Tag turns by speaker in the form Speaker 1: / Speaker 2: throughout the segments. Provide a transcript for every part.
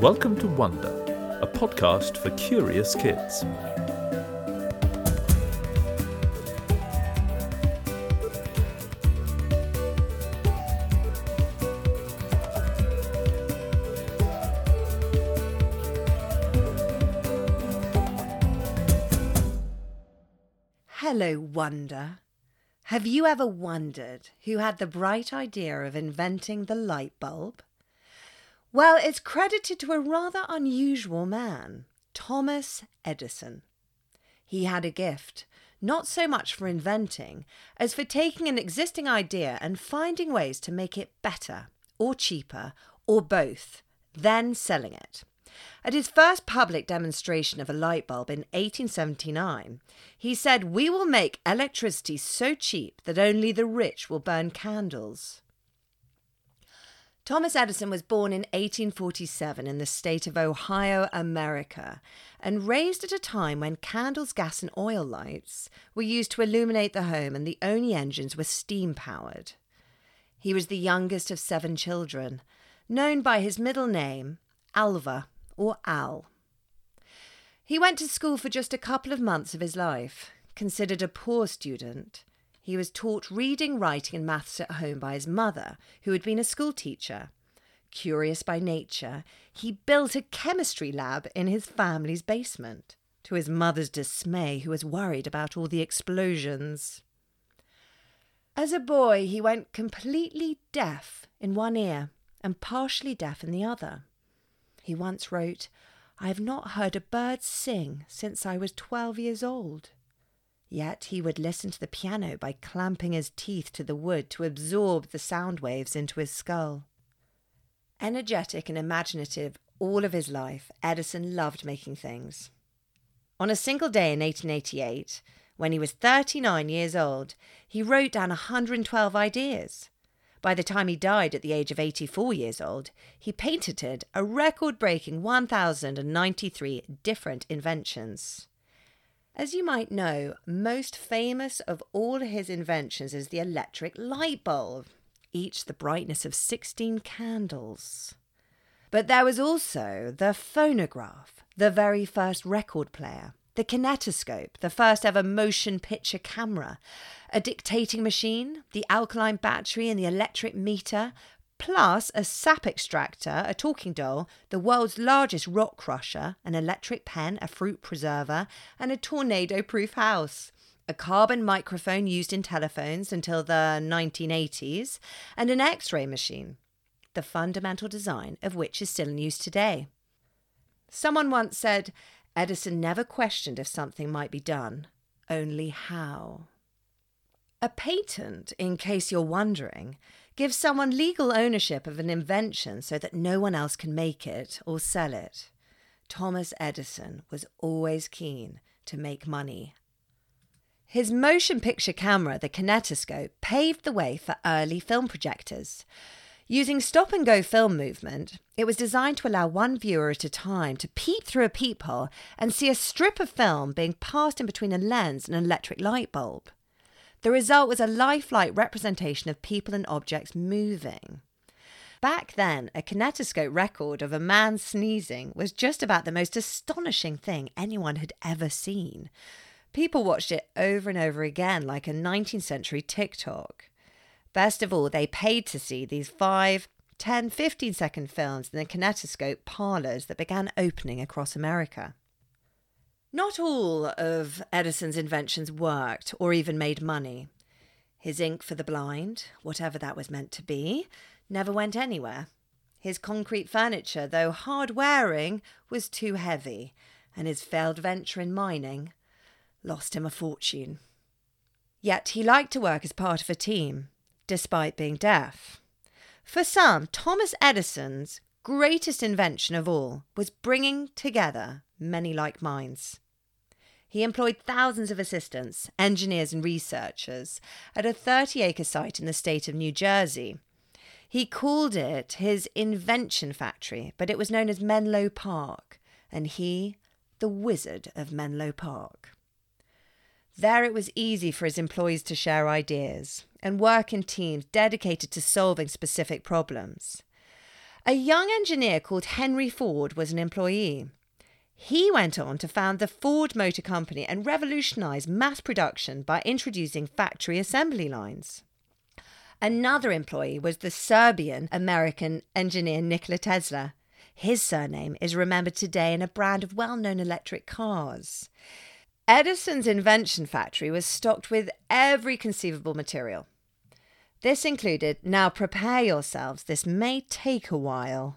Speaker 1: Welcome to Wonder, a podcast for curious kids.
Speaker 2: Hello, Wonder. Have you ever wondered who had the bright idea of inventing the light bulb? Well, it's credited to a rather unusual man, Thomas Edison. He had a gift, not so much for inventing as for taking an existing idea and finding ways to make it better, or cheaper, or both, then selling it. At his first public demonstration of a light bulb in 1879, he said, We will make electricity so cheap that only the rich will burn candles. Thomas Edison was born in 1847 in the state of Ohio, America, and raised at a time when candles, gas, and oil lights were used to illuminate the home and the only engines were steam powered. He was the youngest of seven children, known by his middle name, Alva or Al. He went to school for just a couple of months of his life. Considered a poor student, he was taught reading, writing, and maths at home by his mother, who had been a school teacher. Curious by nature, he built a chemistry lab in his family's basement, to his mother's dismay, who was worried about all the explosions. As a boy, he went completely deaf in one ear and partially deaf in the other. He once wrote, I have not heard a bird sing since I was twelve years old. Yet he would listen to the piano by clamping his teeth to the wood to absorb the sound waves into his skull. Energetic and imaginative all of his life, Edison loved making things. On a single day in 1888, when he was 39 years old, he wrote down 112 ideas. By the time he died at the age of 84 years old, he patented a record breaking 1,093 different inventions. As you might know, most famous of all his inventions is the electric light bulb, each the brightness of 16 candles. But there was also the phonograph, the very first record player, the kinetoscope, the first ever motion picture camera, a dictating machine, the alkaline battery, and the electric meter, plus a sap extractor, a talking doll, the world's largest rock crusher, an electric pen, a fruit preserver, and a tornado proof house. A carbon microphone used in telephones until the 1980s, and an x ray machine, the fundamental design of which is still in use today. Someone once said, Edison never questioned if something might be done, only how. A patent, in case you're wondering, gives someone legal ownership of an invention so that no one else can make it or sell it. Thomas Edison was always keen to make money. His motion picture camera, the kinetoscope, paved the way for early film projectors. Using stop and go film movement, it was designed to allow one viewer at a time to peep through a peephole and see a strip of film being passed in between a lens and an electric light bulb. The result was a lifelike representation of people and objects moving. Back then, a kinetoscope record of a man sneezing was just about the most astonishing thing anyone had ever seen. People watched it over and over again like a 19th century TikTok. Best of all, they paid to see these 5, 10, 15 second films in the kinetoscope parlours that began opening across America. Not all of Edison's inventions worked or even made money. His ink for the blind, whatever that was meant to be, never went anywhere. His concrete furniture, though hard wearing, was too heavy, and his failed venture in mining lost him a fortune. Yet he liked to work as part of a team, despite being deaf. For some, Thomas Edison's greatest invention of all was bringing together many like minds. He employed thousands of assistants, engineers, and researchers at a 30 acre site in the state of New Jersey. He called it his invention factory, but it was known as Menlo Park, and he, the wizard of Menlo Park. There it was easy for his employees to share ideas and work in teams dedicated to solving specific problems. A young engineer called Henry Ford was an employee. He went on to found the Ford Motor Company and revolutionize mass production by introducing factory assembly lines. Another employee was the Serbian American engineer Nikola Tesla. His surname is remembered today in a brand of well known electric cars. Edison's invention factory was stocked with every conceivable material. This included, now prepare yourselves, this may take a while.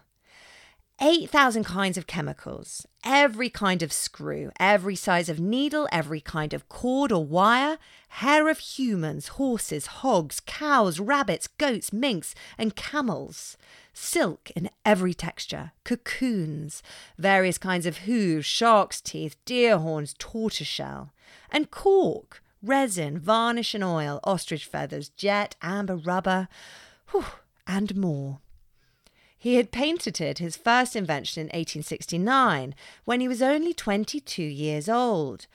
Speaker 2: 8,000 kinds of chemicals, every kind of screw, every size of needle, every kind of cord or wire, hair of humans, horses, hogs, cows, rabbits, goats, minks, and camels, silk in every texture, cocoons, various kinds of hooves, shark's teeth, deer horns, tortoiseshell, and cork, resin, varnish and oil, ostrich feathers, jet, amber, rubber, whew, and more. He had patented his first invention in 1869 when he was only 22 years old.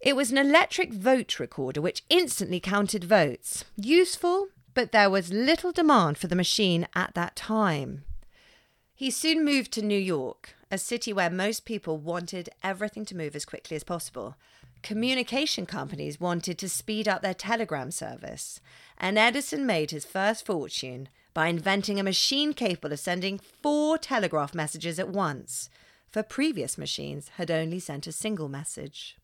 Speaker 2: It was an electric vote recorder which instantly counted votes. Useful, but there was little demand for the machine at that time. He soon moved to New York, a city where most people wanted everything to move as quickly as possible. Communication companies wanted to speed up their telegram service, and Edison made his first fortune by inventing a machine capable of sending four telegraph messages at once, for previous machines had only sent a single message.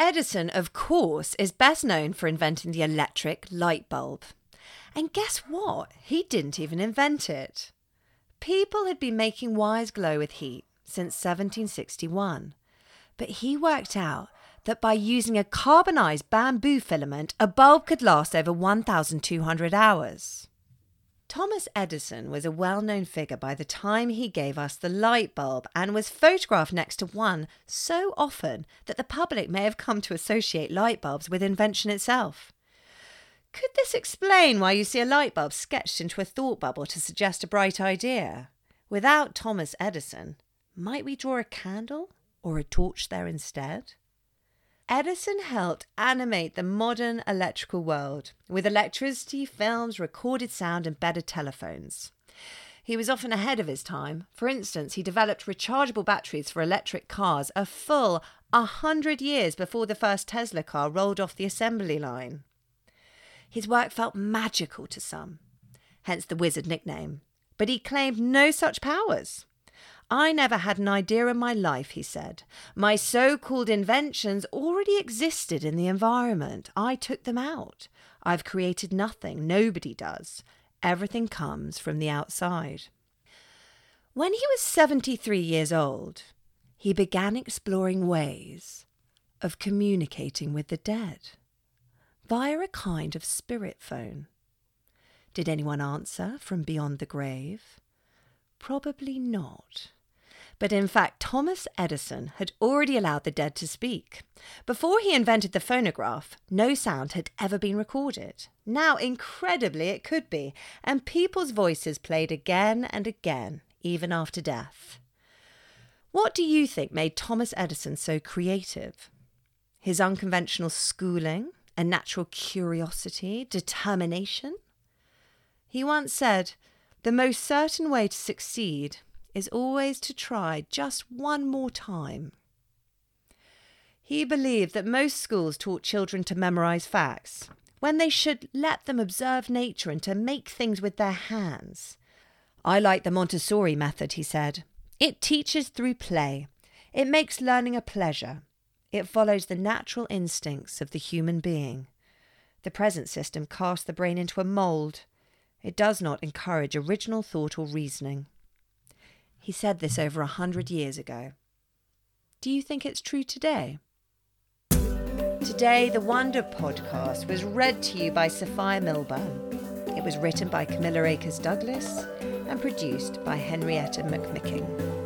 Speaker 2: Edison, of course, is best known for inventing the electric light bulb. And guess what? He didn't even invent it. People had been making wires glow with heat since 1761, but he worked out that by using a carbonized bamboo filament, a bulb could last over 1,200 hours. Thomas Edison was a well known figure by the time he gave us the light bulb and was photographed next to one so often that the public may have come to associate light bulbs with invention itself. Could this explain why you see a light bulb sketched into a thought bubble to suggest a bright idea? Without Thomas Edison, might we draw a candle or a torch there instead? Edison helped animate the modern electrical world with electricity, films, recorded sound, and better telephones. He was often ahead of his time. For instance, he developed rechargeable batteries for electric cars a full a hundred years before the first Tesla car rolled off the assembly line. His work felt magical to some, hence the wizard nickname, but he claimed no such powers. I never had an idea in my life, he said. My so called inventions already existed in the environment. I took them out. I've created nothing. Nobody does. Everything comes from the outside. When he was 73 years old, he began exploring ways of communicating with the dead via a kind of spirit phone. Did anyone answer from beyond the grave? Probably not. But in fact, Thomas Edison had already allowed the dead to speak. Before he invented the phonograph, no sound had ever been recorded. Now, incredibly, it could be, and people's voices played again and again, even after death. What do you think made Thomas Edison so creative? His unconventional schooling, a natural curiosity, determination? He once said, The most certain way to succeed is always to try just one more time. He believed that most schools taught children to memorize facts, when they should let them observe nature and to make things with their hands. I like the Montessori method, he said. It teaches through play. It makes learning a pleasure. It follows the natural instincts of the human being. The present system casts the brain into a mould. It does not encourage original thought or reasoning. He said this over a hundred years ago. Do you think it's true today? Today, the Wonder podcast was read to you by Sophia Milburn. It was written by Camilla Akers Douglas and produced by Henrietta McMicking.